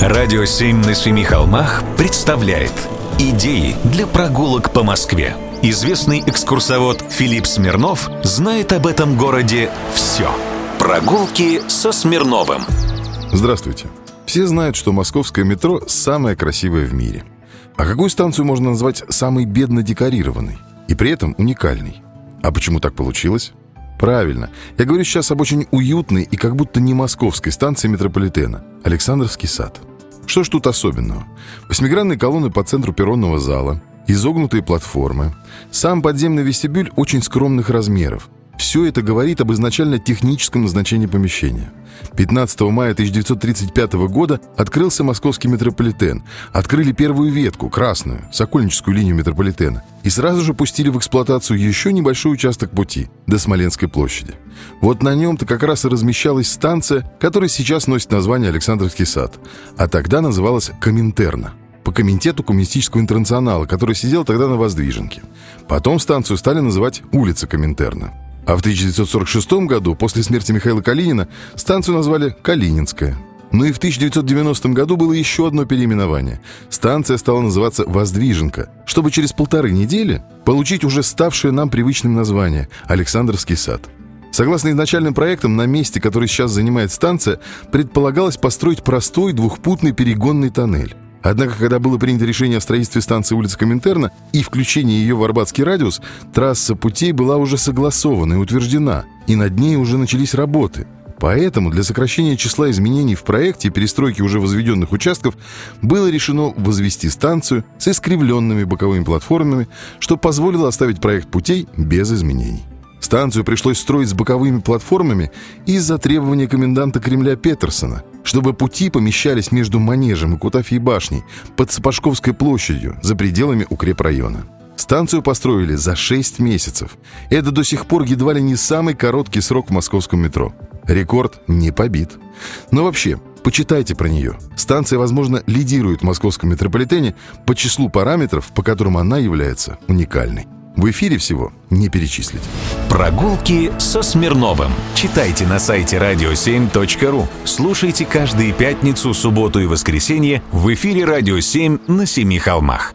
Радио «Семь на семи холмах» представляет Идеи для прогулок по Москве. Известный экскурсовод Филипп Смирнов знает об этом городе все. Прогулки со Смирновым. Здравствуйте. Все знают, что московское метро самое красивое в мире. А какую станцию можно назвать самой бедно декорированной и при этом уникальной? А почему так получилось? Правильно. Я говорю сейчас об очень уютной и как будто не московской станции метрополитена – Александровский сад – что ж тут особенного? Восьмигранные колонны по центру перронного зала, изогнутые платформы, сам подземный вестибюль очень скромных размеров – все это говорит об изначально техническом назначении помещения. 15 мая 1935 года открылся московский метрополитен. Открыли первую ветку, красную, сокольническую линию метрополитена. И сразу же пустили в эксплуатацию еще небольшой участок пути до Смоленской площади. Вот на нем-то как раз и размещалась станция, которая сейчас носит название Александровский сад. А тогда называлась Коминтерна по комитету Коммунистического интернационала, который сидел тогда на Воздвиженке. Потом станцию стали называть улица Коминтерна. А в 1946 году, после смерти Михаила Калинина, станцию назвали «Калининская». Ну и в 1990 году было еще одно переименование. Станция стала называться «Воздвиженка», чтобы через полторы недели получить уже ставшее нам привычным название «Александровский сад». Согласно изначальным проектам, на месте, который сейчас занимает станция, предполагалось построить простой двухпутный перегонный тоннель. Однако, когда было принято решение о строительстве станции улицы Коминтерна и включении ее в Арбатский радиус, трасса путей была уже согласована и утверждена, и над ней уже начались работы. Поэтому для сокращения числа изменений в проекте и перестройки уже возведенных участков было решено возвести станцию с искривленными боковыми платформами, что позволило оставить проект путей без изменений. Станцию пришлось строить с боковыми платформами из-за требования коменданта Кремля Петерсона – чтобы пути помещались между Манежем и Кутафьей башней под Сапожковской площадью за пределами укрепрайона. Станцию построили за 6 месяцев. Это до сих пор едва ли не самый короткий срок в московском метро. Рекорд не побит. Но вообще, почитайте про нее. Станция, возможно, лидирует в московском метрополитене по числу параметров, по которым она является уникальной. В эфире всего не перечислить. Прогулки со Смирновым. Читайте на сайте radio7.ru. Слушайте каждые пятницу, субботу и воскресенье в эфире «Радио 7» на Семи холмах.